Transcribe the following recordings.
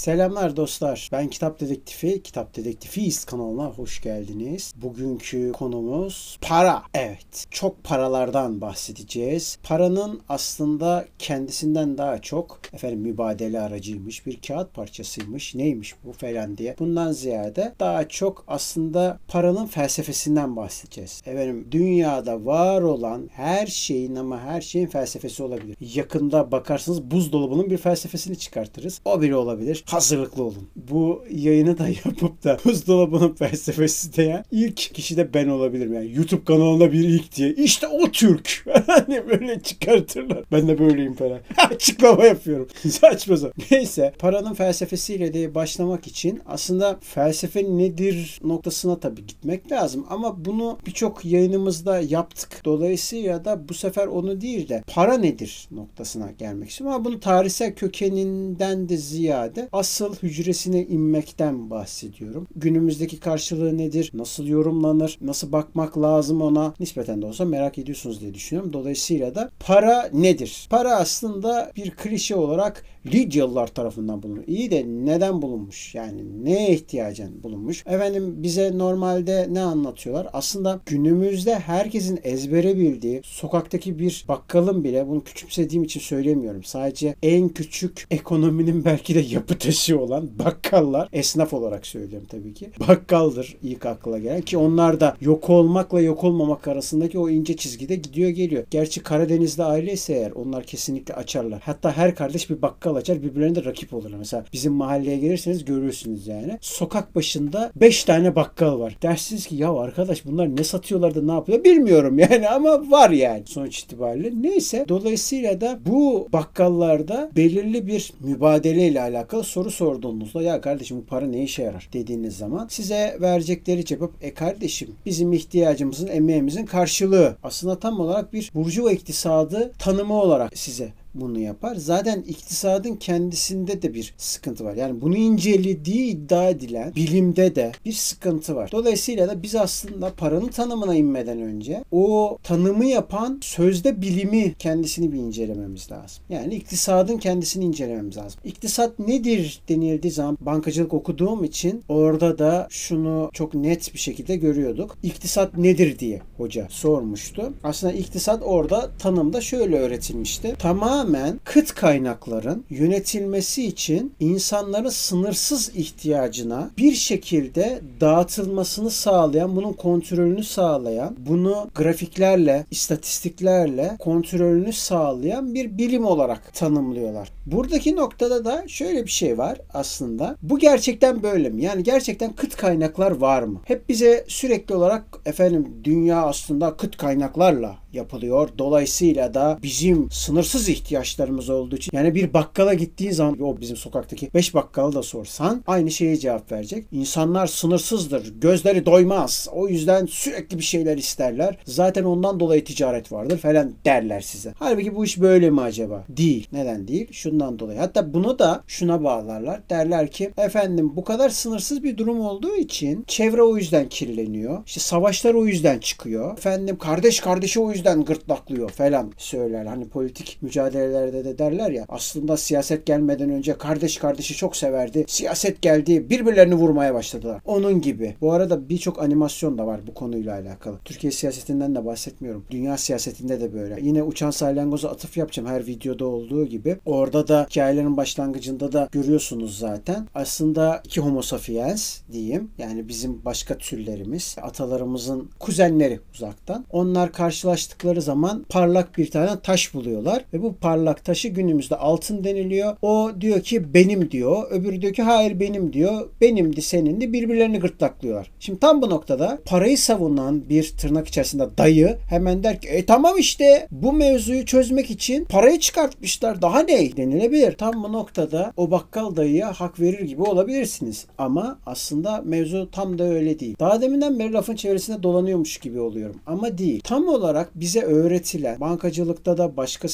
Selamlar dostlar. Ben Kitap Dedektifi, Kitap Dedektifiyiz kanalına hoş geldiniz. Bugünkü konumuz para. Evet, çok paralardan bahsedeceğiz. Paranın aslında kendisinden daha çok efendim mübadele aracıymış, bir kağıt parçasıymış, neymiş bu falan diye. Bundan ziyade daha çok aslında paranın felsefesinden bahsedeceğiz. Efendim dünyada var olan her şeyin ama her şeyin felsefesi olabilir. Yakında bakarsınız buzdolabının bir felsefesini çıkartırız. O biri olabilir. Hazırlıklı olun. Bu yayını da yapıp da buzdolabının felsefesi diye ilk kişi de ben olabilirim. Yani YouTube kanalında bir ilk diye. İşte o Türk. hani böyle çıkartırlar. Ben de böyleyim falan. Açıklama yapıyorum. Saçma sapan. Neyse paranın felsefesiyle de başlamak için aslında felsefe nedir noktasına tabii gitmek lazım. Ama bunu birçok yayınımızda yaptık. Dolayısıyla da bu sefer onu değil de para nedir noktasına gelmek istiyorum. Ama bunu tarihsel kökeninden de ziyade asıl hücresine inmekten bahsediyorum. Günümüzdeki karşılığı nedir? Nasıl yorumlanır? Nasıl bakmak lazım ona? Nispeten de olsa merak ediyorsunuz diye düşünüyorum. Dolayısıyla da para nedir? Para aslında bir klişe olarak Lidyalılar tarafından bulunur. İyi de neden bulunmuş? Yani neye ihtiyacın bulunmuş? Efendim bize normalde ne anlatıyorlar? Aslında günümüzde herkesin ezbere bildiği sokaktaki bir bakkalın bile bunu küçümsediğim için söylemiyorum. Sadece en küçük ekonominin belki de yapı taşı olan bakkallar esnaf olarak söylüyorum tabii ki. Bakkaldır ilk akla gelen ki onlar da yok olmakla yok olmamak arasındaki o ince çizgide gidiyor geliyor. Gerçi Karadeniz'de aileyse eğer onlar kesinlikle açarlar. Hatta her kardeş bir bakkal açar birbirlerine de rakip olurlar. Mesela bizim mahalleye gelirseniz görürsünüz yani. Sokak başında 5 tane bakkal var. Dersiniz ki ya arkadaş bunlar ne satıyorlar da ne yapıyor bilmiyorum yani ama var yani sonuç itibariyle. Neyse dolayısıyla da bu bakkallarda belirli bir mübadele ile alakalı soru sorduğunuzda ya kardeşim bu para ne işe yarar dediğiniz zaman size verecekleri cevap e kardeşim bizim ihtiyacımızın emeğimizin karşılığı. Aslında tam olarak bir burjuva iktisadı tanımı olarak size bunu yapar. Zaten iktisadın kendisinde de bir sıkıntı var. Yani bunu incelediği iddia edilen bilimde de bir sıkıntı var. Dolayısıyla da biz aslında paranın tanımına inmeden önce o tanımı yapan sözde bilimi kendisini bir incelememiz lazım. Yani iktisadın kendisini incelememiz lazım. İktisat nedir denildiği zaman bankacılık okuduğum için orada da şunu çok net bir şekilde görüyorduk. İktisat nedir diye hoca sormuştu. Aslında iktisat orada tanımda şöyle öğretilmişti. Tamam tamamen kıt kaynakların yönetilmesi için insanların sınırsız ihtiyacına bir şekilde dağıtılmasını sağlayan, bunun kontrolünü sağlayan, bunu grafiklerle, istatistiklerle kontrolünü sağlayan bir bilim olarak tanımlıyorlar. Buradaki noktada da şöyle bir şey var aslında. Bu gerçekten böyle mi? Yani gerçekten kıt kaynaklar var mı? Hep bize sürekli olarak efendim dünya aslında kıt kaynaklarla yapılıyor. Dolayısıyla da bizim sınırsız ihtiyaçlarımız olduğu için yani bir bakkala gittiğin zaman o bizim sokaktaki 5 bakkalı da sorsan aynı şeye cevap verecek. İnsanlar sınırsızdır. Gözleri doymaz. O yüzden sürekli bir şeyler isterler. Zaten ondan dolayı ticaret vardır falan derler size. Halbuki bu iş böyle mi acaba? Değil. Neden değil? Şundan dolayı. Hatta bunu da şuna bağlarlar. Derler ki efendim bu kadar sınırsız bir durum olduğu için çevre o yüzden kirleniyor. İşte savaşlar o yüzden çıkıyor. Efendim kardeş kardeşi o yüzden gırtlaklıyor falan söyler. Hani politik mücadelelerde de derler ya aslında siyaset gelmeden önce kardeş kardeşi çok severdi. Siyaset geldi birbirlerini vurmaya başladılar. Onun gibi. Bu arada birçok animasyon da var bu konuyla alakalı. Türkiye siyasetinden de bahsetmiyorum. Dünya siyasetinde de böyle. Yine uçan salyangoza atıf yapacağım her videoda olduğu gibi. Orada da hikayelerin başlangıcında da görüyorsunuz zaten. Aslında iki homo sapiens diyeyim. Yani bizim başka türlerimiz. Atalarımızın kuzenleri uzaktan. Onlar karşılaştı açtıkları zaman parlak bir tane taş buluyorlar ve bu parlak taşı günümüzde altın deniliyor. O diyor ki benim diyor. Öbürü diyor ki hayır benim diyor. Benimdi senindi birbirlerini gırtlaklıyorlar. Şimdi tam bu noktada parayı savunan bir tırnak içerisinde dayı hemen der ki e tamam işte bu mevzuyu çözmek için parayı çıkartmışlar. Daha ne denilebilir. Tam bu noktada o bakkal dayıya hak verir gibi olabilirsiniz. Ama aslında mevzu tam da öyle değil. Daha deminden beri lafın çevresinde dolanıyormuş gibi oluyorum. Ama değil. Tam olarak bize öğretilen bankacılıkta da başka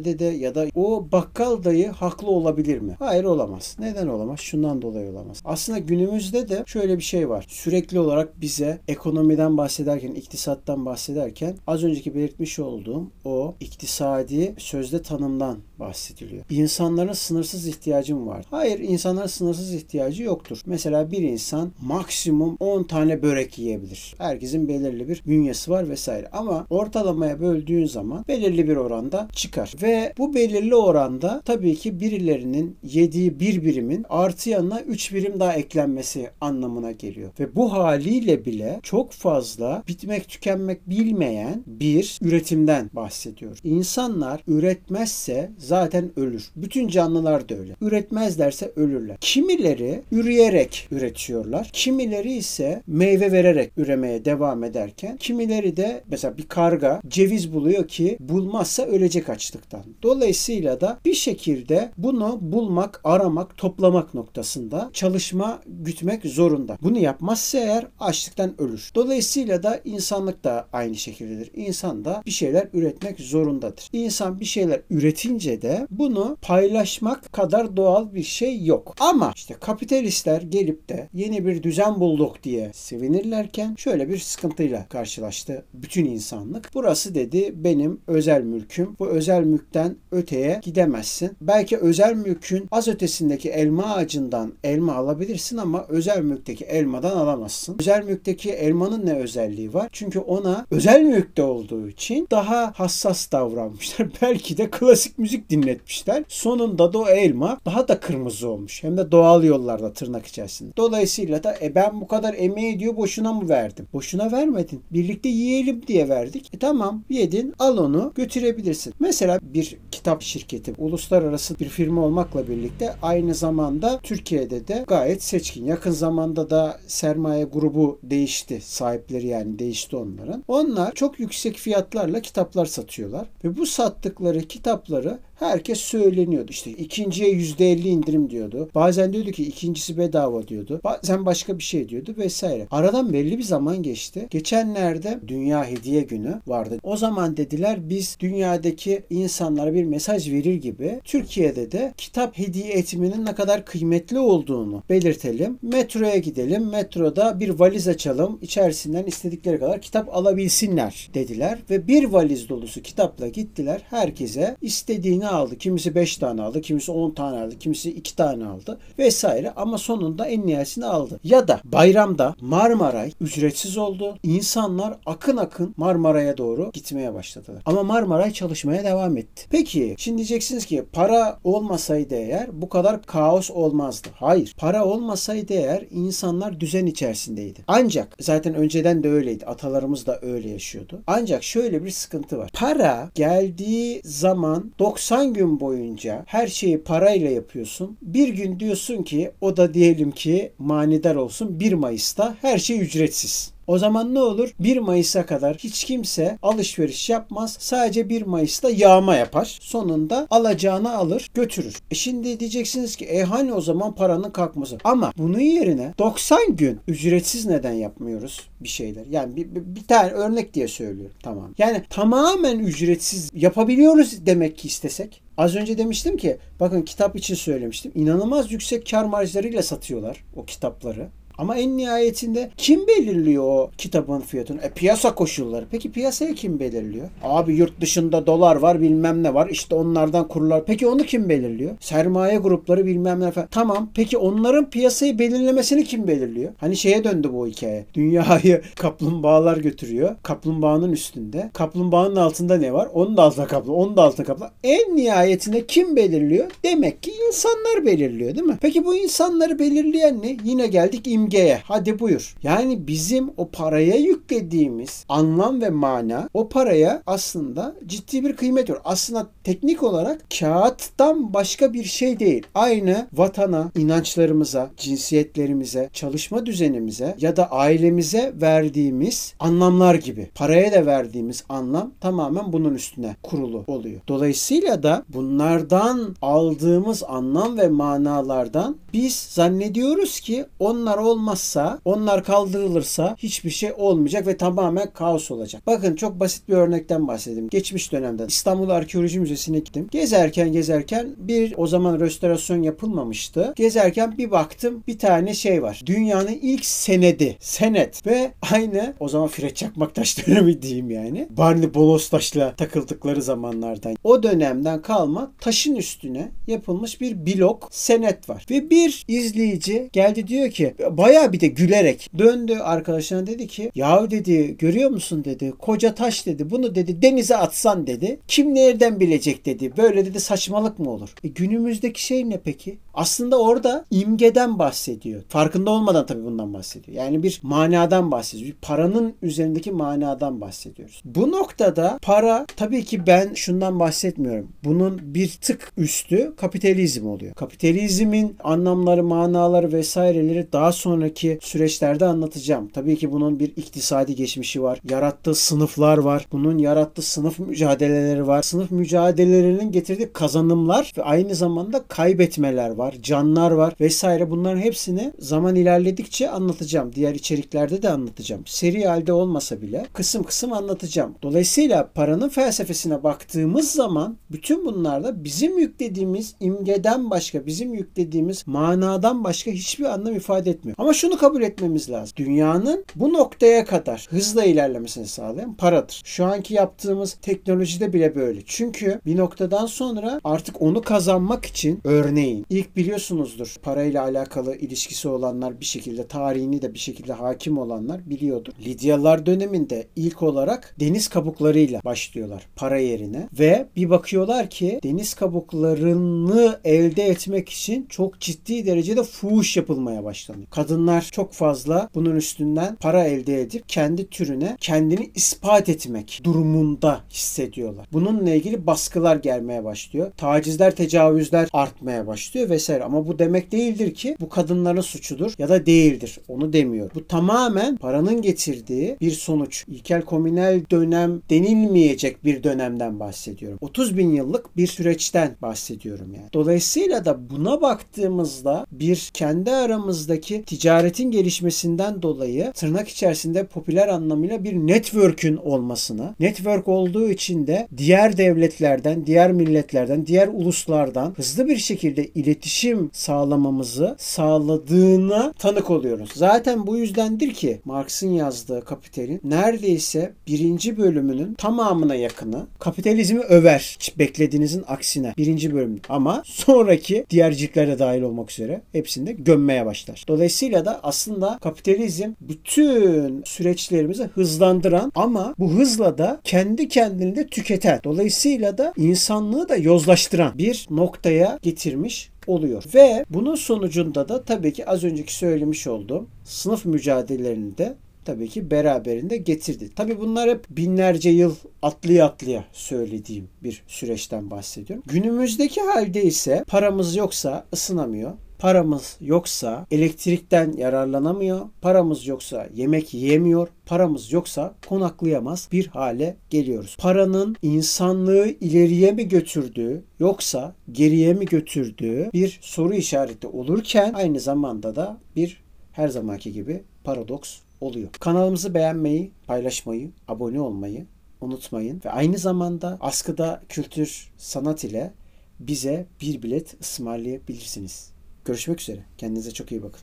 sektörlerde de ya da o bakkal dayı haklı olabilir mi? Hayır olamaz. Neden olamaz? Şundan dolayı olamaz. Aslında günümüzde de şöyle bir şey var. Sürekli olarak bize ekonomiden bahsederken, iktisattan bahsederken az önceki belirtmiş olduğum o iktisadi sözde tanımdan bahsediliyor. İnsanların sınırsız ihtiyacı mı var? Hayır, insanların sınırsız ihtiyacı yoktur. Mesela bir insan maksimum 10 tane börek yiyebilir. Herkesin belirli bir bünyesi var vesaire. Ama ortalamaya böldüğün zaman belirli bir oranda çıkar. Ve bu belirli oranda tabii ki birilerinin yediği bir birimin artı yanına 3 birim daha eklenmesi anlamına geliyor. Ve bu haliyle bile çok fazla bitmek tükenmek bilmeyen bir üretimden bahsediyor. İnsanlar üretmezse zaten ölür. Bütün canlılar da öyle. Üretmezlerse ölürler. Kimileri üreyerek üretiyorlar. Kimileri ise meyve vererek üremeye devam ederken kimileri de mesela bir karga ceviz buluyor ki bulmazsa ölecek açlıktan. Dolayısıyla da bir şekilde bunu bulmak, aramak, toplamak noktasında çalışma gütmek zorunda. Bunu yapmazsa eğer açlıktan ölür. Dolayısıyla da insanlık da aynı şekildedir. İnsan da bir şeyler üretmek zorundadır. İnsan bir şeyler üretince de bunu paylaşmak kadar doğal bir şey yok. Ama işte kapitalistler gelip de yeni bir düzen bulduk diye sevinirlerken şöyle bir sıkıntıyla karşılaştı bütün insanlık. Burası dedi benim özel mülküm. Bu özel mülkten öteye gidemezsin. Belki özel mülkün az ötesindeki elma ağacından elma alabilirsin ama özel mülkteki elmadan alamazsın. Özel mülkteki elmanın ne özelliği var? Çünkü ona özel mülkte olduğu için daha hassas davranmışlar. Belki de klasik müzik dinletmişler. Sonunda da o elma daha da kırmızı olmuş. Hem de doğal yollarda tırnak içerisinde. Dolayısıyla da e ben bu kadar emeği diyor boşuna mı verdim? Boşuna vermedin. Birlikte yiyelim diye verdik. E tamam yedin al onu götürebilirsin. Mesela bir kitap şirketi uluslararası bir firma olmakla birlikte aynı zamanda Türkiye'de de gayet seçkin. Yakın zamanda da sermaye grubu değişti. Sahipleri yani değişti onların. Onlar çok yüksek fiyatlarla kitaplar satıyorlar. Ve bu sattıkları kitapları herkes söyleniyordu. İşte ikinciye yüzde elli indirim diyordu. Bazen diyordu ki ikincisi bedava diyordu. Bazen başka bir şey diyordu vesaire. Aradan belli bir zaman geçti. Geçenlerde Dünya Hediye Günü vardı. O zaman dediler biz dünyadaki insanlara bir mesaj verir gibi Türkiye'de de kitap hediye etmenin ne kadar kıymetli olduğunu belirtelim. Metroya gidelim. Metroda bir valiz açalım. İçerisinden istedikleri kadar kitap alabilsinler dediler. Ve bir valiz dolusu kitapla gittiler. Herkese istediğini aldı. Kimisi 5 tane aldı, kimisi 10 tane aldı, kimisi 2 tane aldı vesaire ama sonunda en nihayetini aldı. Ya da bayramda Marmaray ücretsiz oldu. İnsanlar akın akın Marmaray'a doğru gitmeye başladılar. Ama Marmaray çalışmaya devam etti. Peki şimdi diyeceksiniz ki para olmasaydı eğer bu kadar kaos olmazdı. Hayır. Para olmasaydı eğer insanlar düzen içerisindeydi. Ancak zaten önceden de öyleydi. Atalarımız da öyle yaşıyordu. Ancak şöyle bir sıkıntı var. Para geldiği zaman 90 gün boyunca her şeyi parayla yapıyorsun. Bir gün diyorsun ki o da diyelim ki manidar olsun 1 Mayıs'ta her şey ücretsiz. O zaman ne olur? 1 Mayıs'a kadar hiç kimse alışveriş yapmaz. Sadece 1 Mayıs'ta yağma yapar. Sonunda alacağını alır, götürür. E şimdi diyeceksiniz ki e hani o zaman paranın kalkması. Ama bunun yerine 90 gün ücretsiz neden yapmıyoruz bir şeyler? Yani bir, bir, bir tane örnek diye söylüyorum. Tamam. Yani tamamen ücretsiz yapabiliyoruz demek ki istesek. Az önce demiştim ki bakın kitap için söylemiştim. İnanılmaz yüksek kar marjlarıyla satıyorlar o kitapları. Ama en nihayetinde kim belirliyor o kitabın fiyatını? E piyasa koşulları. Peki piyasayı kim belirliyor? Abi yurt dışında dolar var bilmem ne var. İşte onlardan kurlar. Peki onu kim belirliyor? Sermaye grupları bilmem ne falan. Tamam. Peki onların piyasayı belirlemesini kim belirliyor? Hani şeye döndü bu hikaye. Dünyayı kaplumbağalar götürüyor. Kaplumbağanın üstünde. Kaplumbağanın altında ne var? Onun da altında kaplumbağa. Onun da altında kaplumbağa. En nihayetinde kim belirliyor? Demek ki insanlar belirliyor değil mi? Peki bu insanları belirleyen ne? Yine geldik imge imgeye. Hadi buyur. Yani bizim o paraya yüklediğimiz anlam ve mana o paraya aslında ciddi bir kıymet var. Aslında teknik olarak kağıttan başka bir şey değil. Aynı vatana, inançlarımıza, cinsiyetlerimize, çalışma düzenimize ya da ailemize verdiğimiz anlamlar gibi. Paraya da verdiğimiz anlam tamamen bunun üstüne kurulu oluyor. Dolayısıyla da bunlardan aldığımız anlam ve manalardan biz zannediyoruz ki onlar olmadan olmazsa, onlar kaldırılırsa hiçbir şey olmayacak ve tamamen kaos olacak. Bakın çok basit bir örnekten bahsedeyim. Geçmiş dönemde İstanbul Arkeoloji Müzesi'ne gittim. Gezerken gezerken bir o zaman restorasyon yapılmamıştı. Gezerken bir baktım bir tane şey var. Dünyanın ilk senedi. Senet. Ve aynı o zaman Fred Çakmaktaş dönemi diyeyim yani. Barney Bolostaş'la takıldıkları zamanlardan. O dönemden kalma taşın üstüne yapılmış bir blok senet var. Ve bir izleyici geldi diyor ki baya bir de gülerek döndü arkadaşına dedi ki ya dedi görüyor musun dedi koca taş dedi bunu dedi denize atsan dedi kim nereden bilecek dedi böyle dedi saçmalık mı olur? E günümüzdeki şey ne peki? Aslında orada imgeden bahsediyor. Farkında olmadan tabii bundan bahsediyor. Yani bir manadan bahsediyor. Bir paranın üzerindeki manadan bahsediyoruz. Bu noktada para tabii ki ben şundan bahsetmiyorum. Bunun bir tık üstü kapitalizm oluyor. Kapitalizmin anlamları, manaları vesaireleri daha sonraki süreçlerde anlatacağım. Tabii ki bunun bir iktisadi geçmişi var. Yarattığı sınıflar var. Bunun yarattığı sınıf mücadeleleri var. Sınıf mücadelelerinin getirdiği kazanımlar ve aynı zamanda kaybetmeler var. Canlar var vesaire. Bunların hepsini zaman ilerledikçe anlatacağım. Diğer içeriklerde de anlatacağım. Seri halde olmasa bile kısım kısım anlatacağım. Dolayısıyla paranın felsefesine baktığımız zaman bütün bunlarda bizim yüklediğimiz imgeden başka, bizim yüklediğimiz manadan başka hiçbir anlam ifade etmiyor. Ama şunu kabul etmemiz lazım. Dünyanın bu noktaya kadar hızla ilerlemesini sağlayan paradır. Şu anki yaptığımız teknolojide bile böyle. Çünkü bir noktadan sonra artık onu kazanmak için örneğin ilk biliyorsunuzdur parayla alakalı ilişkisi olanlar bir şekilde tarihini de bir şekilde hakim olanlar biliyordur. Lidyalılar döneminde ilk olarak deniz kabuklarıyla başlıyorlar para yerine ve bir bakıyorlar ki deniz kabuklarını elde etmek için çok ciddi derecede fuhuş yapılmaya başlanıyor. Kadınlar çok fazla bunun üstünden para elde edip kendi türüne kendini ispat etmek durumunda hissediyorlar. Bununla ilgili baskılar gelmeye başlıyor. Tacizler, tecavüzler artmaya başlıyor vesaire. Ama bu demek değildir ki bu kadınların suçudur ya da değildir. Onu demiyor. Bu tamamen paranın getirdiği bir sonuç. İlkel komünel dönem denilmeyecek bir dönemden bahsediyorum. 30 bin yıllık bir süreçten bahsediyorum yani. Dolayısıyla da buna baktığımızda bir kendi aramızdaki ticaretin gelişmesinden dolayı tırnak içerisinde popüler anlamıyla bir network'ün olmasına, network olduğu için de diğer devletlerden, diğer milletlerden, diğer uluslardan hızlı bir şekilde iletişim sağlamamızı sağladığına tanık oluyoruz. Zaten bu yüzdendir ki Marx'ın yazdığı Kapital'in neredeyse birinci bölümünün tamamına yakını kapitalizmi över. Hiç beklediğinizin aksine birinci bölüm ama sonraki diğer ciltlere dahil olmak üzere hepsinde gömmeye başlar. Dolayısıyla da aslında kapitalizm bütün süreçlerimizi hızlandıran ama bu hızla da kendi kendini de tüketen. Dolayısıyla da insanlığı da yozlaştıran bir noktaya getirmiş oluyor. Ve bunun sonucunda da tabii ki az önceki söylemiş olduğum sınıf mücadelelerini de tabii ki beraberinde getirdi. Tabii bunlar hep binlerce yıl atlıya atlıya söylediğim bir süreçten bahsediyorum. Günümüzdeki halde ise paramız yoksa ısınamıyor. Paramız yoksa elektrikten yararlanamıyor. Paramız yoksa yemek yiyemiyor. Paramız yoksa konaklayamaz bir hale geliyoruz. Paranın insanlığı ileriye mi götürdüğü yoksa geriye mi götürdüğü bir soru işareti olurken aynı zamanda da bir her zamanki gibi paradoks oluyor. Kanalımızı beğenmeyi, paylaşmayı, abone olmayı unutmayın ve aynı zamanda askıda kültür sanat ile bize bir bilet ısmarlayabilirsiniz. Görüşmek üzere. Kendinize çok iyi bakın.